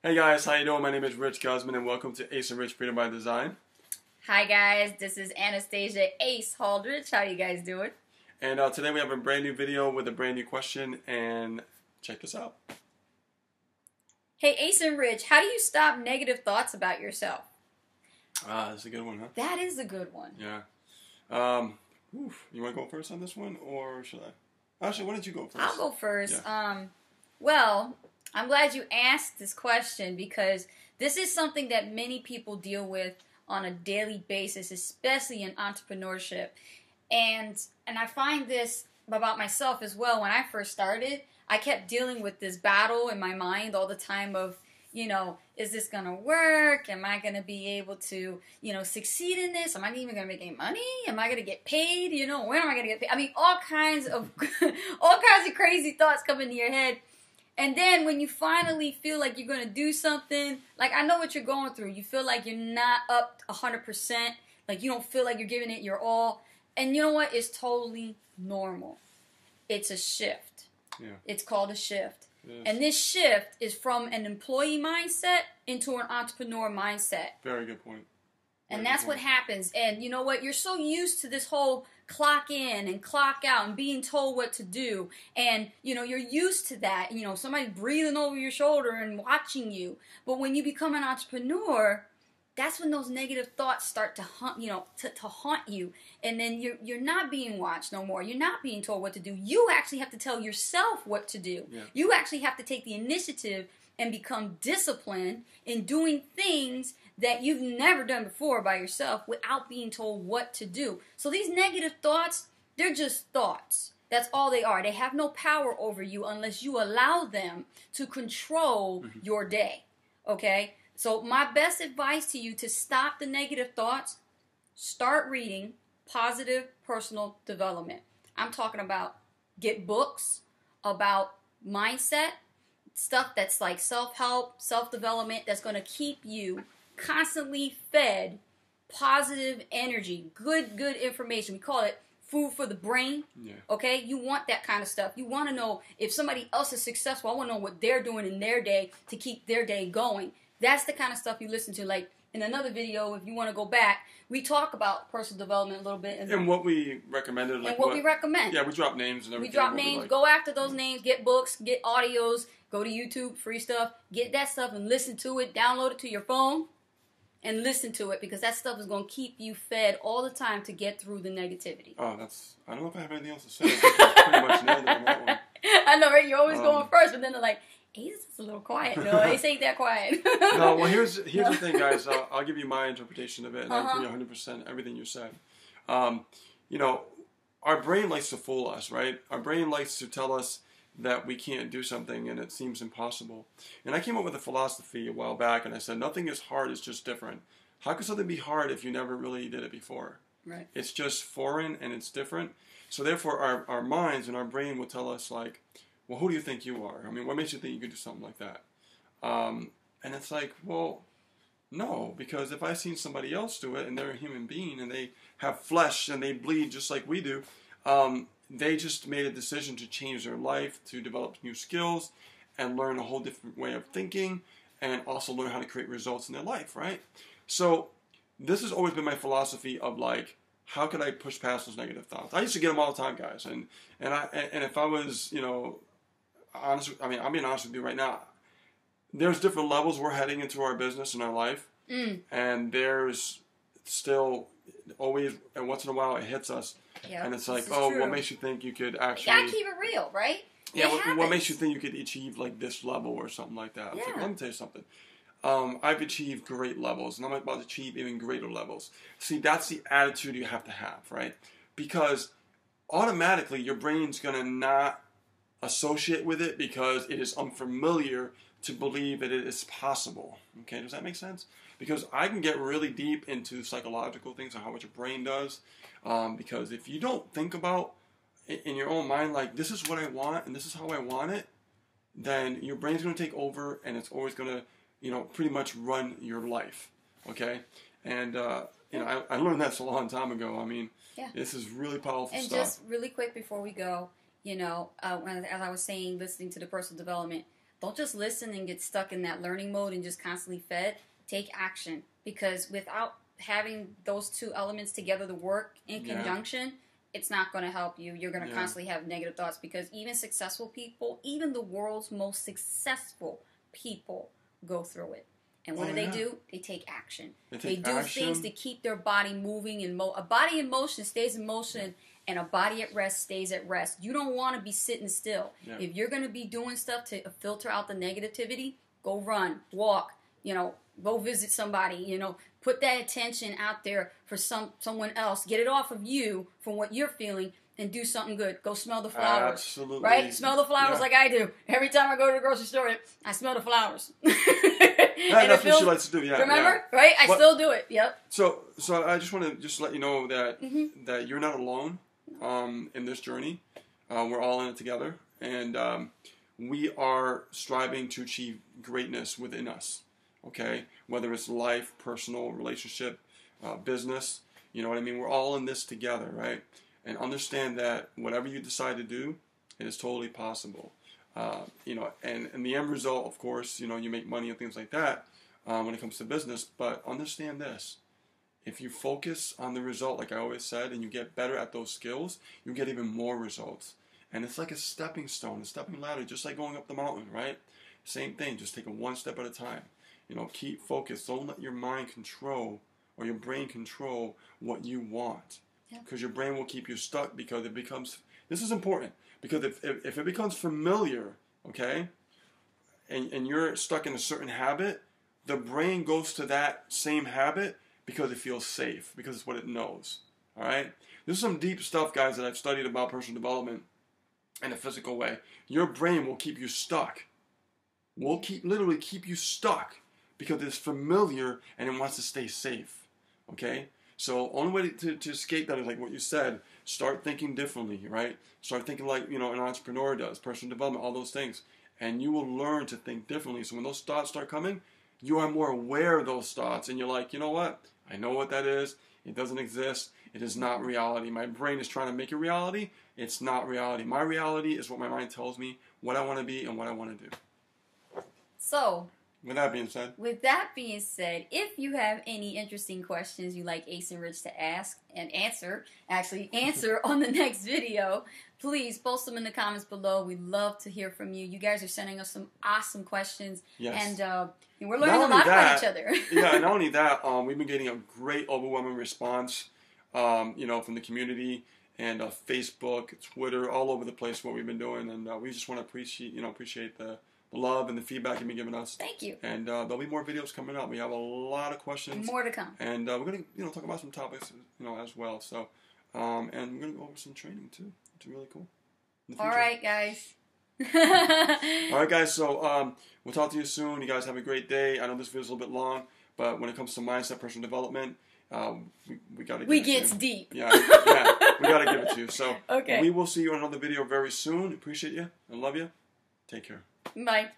Hey guys, how you doing? My name is Rich Guzman, and welcome to Ace and Rich Freedom by Design. Hi guys, this is Anastasia Ace Haldrich. How you guys doing? And uh, today we have a brand new video with a brand new question, and check this out. Hey Ace and Rich, how do you stop negative thoughts about yourself? Ah, that's a good one, huh? That is a good one. Yeah. Um, oof, you want to go first on this one, or should I? Actually, why don't you go first? I'll go first. Yeah. Um, well, I'm glad you asked this question because this is something that many people deal with on a daily basis, especially in entrepreneurship. And and I find this about myself as well. When I first started, I kept dealing with this battle in my mind all the time of, you know, is this gonna work? Am I gonna be able to, you know, succeed in this? Am I even gonna make any money? Am I gonna get paid? You know, when am I gonna get paid? I mean, all kinds of all kinds of crazy thoughts come into your head. And then when you finally feel like you're gonna do something, like I know what you're going through. You feel like you're not up hundred percent, like you don't feel like you're giving it your all. And you know what? It's totally normal. It's a shift. Yeah. It's called a shift. Yes. And this shift is from an employee mindset into an entrepreneur mindset. Very good point. And that's what happens. And you know what? You're so used to this whole clock in and clock out and being told what to do. And, you know, you're used to that. You know, somebody breathing over your shoulder and watching you. But when you become an entrepreneur, that's when those negative thoughts start to hunt, you know, to, to haunt you. And then you're, you're not being watched no more. You're not being told what to do. You actually have to tell yourself what to do. Yeah. You actually have to take the initiative and become disciplined in doing things that you've never done before by yourself without being told what to do. So these negative thoughts, they're just thoughts. That's all they are. They have no power over you unless you allow them to control mm-hmm. your day. Okay? So my best advice to you to stop the negative thoughts, start reading positive personal development. I'm talking about get books about mindset, stuff that's like self help, self development that's going to keep you constantly fed positive energy, good, good information. We call it food for the brain. Yeah. Okay, you want that kind of stuff. You want to know if somebody else is successful. I want to know what they're doing in their day to keep their day going. That's the kind of stuff you listen to. Like in another video, if you want to go back, we talk about personal development a little bit and, And what we recommended, like and what, we recommend. Yeah, we drop names and everything. We drop what names, like. go after those names, get books, get audios, go to YouTube, free stuff, get that stuff and listen to it, download it to your phone and listen to it because that stuff is going to keep you fed all the time to get through the negativity. Oh, that's. I don't know if I have anything else to say. I pretty much nailed it on that one. I know, right? You're always Um, going first, but then they're like, a little quiet. No, Ace ain't that quiet. no, well, here's here's the thing, guys. Uh, I'll give you my interpretation of it, and I Uh-huh. agree 100 percent everything you said. Um, you know, our brain likes to fool us, right? Our brain likes to tell us that we can't do something and it seems impossible. And I came up with a philosophy a while back, and I said nothing is hard; it's just different. How could something be hard if you never really did it before? right. It's just foreign and it's different. So therefore, our, our minds and our brain will tell us like, well, who do you think you are? I mean, what makes you think you could do something like that? Um, and it's like, well, no, because if I've seen somebody else do it and they're a human being and they have flesh and they bleed just like we do, um, they just made a decision to change their life, to develop new skills, and learn a whole different way of thinking, and also learn how to create results in their life, right? So this has always been my philosophy of like, how can I push past those negative thoughts? I used to get them all the time, guys, and and I and if I was, you know, honest, I mean, I'm being honest with you right now. There's different levels we're heading into our business and our life, Mm, and there's still always and once in a while it hits us, yeah. and it's like, oh, true. what makes you think you could You actually? gotta keep it real, right? Yeah, what, what makes you think you could achieve like this level or something like that? It's like, Yeah. let me tell you something. Um, I've achieved great levels, and I'm about to achieve even greater levels. See, that's the attitude you have to have, right? Because automatically your brain's gonna not associate with it because it is unfamiliar to believe that it is possible. Okay, does that make sense? Because I can get really deep into psychological things and how what your brain does. Um, because if you don't think about in your own mind, like this is what I want and this is how I want it, then your brain's going to take over and it's always going to, you know, pretty much run your life. Okay, and uh, you know, I, I learned that a long time ago. I mean, Yeah. this is really powerful And stuff. just really quick before we go, you know, uh, when, as I was saying, listening to the personal development, don't just listen and get stuck in that learning mode and just constantly fed. Take action because without having those two elements together to work in Yeah. conjunction, it's not going to help you. You're going to Yeah. constantly have negative thoughts because even successful people, even the world's most successful people, go through it. And what Oh, do they yeah. do? They take action. They They do action. things to keep their body moving and mo- a body in motion stays in motion and a body at rest stays at rest. You don't want to be sitting still. Yeah. If you're going to be doing stuff to filter out the negativity, go run, walk, you know, go visit somebody, you know, put that attention out there for some someone else. Get it off of you from what you're feeling and do something good. Go smell the flowers. Absolutely. Right? Smell the flowers Yeah. like I do. Every time I go to the grocery store, I smell the flowers. And that's what feels- she likes to do. Yeah. Remember? yeah. Right? I What- still do it. Yep. So, so I just want to just let you know that Mhm. that you're not alone um, in this journey. Uh, we're all in it together, and um, we are striving to achieve greatness within us. Okay, whether it's life, personal, relationship, uh, business. You know what I mean? We're all in this together, right? And understand that whatever you decide to do, it is totally possible. Uh, you know, and, and the end result, of course, you know, you make money and things like that uh, when it comes to business. But understand this: if you focus on the result, like I always said, and you get better at those skills, you get even more results. And it's like a stepping stone, a stepping ladder, just like going up the mountain, right? Same thing, just take it one step at a time. You know, keep focused. Don't let your mind control or your brain control what you want. Yeah. Because your brain will keep you stuck because it becomes, this is important, because if, if, if it becomes familiar, okay, and, and you're stuck in a certain habit, the brain goes to that same habit because it feels safe, because it's what it knows. All right? This is some deep stuff, guys, that I've studied about personal development in a physical way. Your brain will keep you stuck. Will keep literally keep you stuck because it's familiar and it wants to stay safe. Okay? So only way to, to escape that is like what you said, start thinking differently, right? Start thinking like, you know, an entrepreneur does, personal development, all those things. And you will learn to think differently. So when those thoughts start coming, you are more aware of those thoughts and you're like, you know what? I know what that is. It doesn't exist. It is not reality. My brain is trying to make it reality. It's not reality. My reality is what my mind tells me, what I want to be and what I want to do. So, With that being said, with that being said, if you have any interesting questions you like Ace and Rich to ask and answer, actually answer on the next video, please post them in the comments below. We'd love to hear from you. You guys are sending us some awesome questions, yes. and uh, we're learning a lot only about each other. yeah, and not only that, um, we've been getting a great, overwhelming response, um, you know, from the community and uh, Facebook, Twitter, all over the place. What we've been doing, and uh, we just want to appreciate, you know, appreciate the love and the feedback you've been giving us. Thank you. And uh, there'll be more videos coming up. We have a lot of questions, More to come. and uh, we're gonna, you know, talk about some topics, you know, as well. So, um, and we're gonna go over some training too. It's really cool. All right, guys. All right, guys. So um, we'll talk to you soon. You guys have a great day. I know this video's a little bit long, but when it comes to mindset, personal development, um, we, we got to. we gets deep. Yeah, yeah. We got to give it to you. So Okay. we will see you in another video very soon. Appreciate you and love you. Take care. Bye.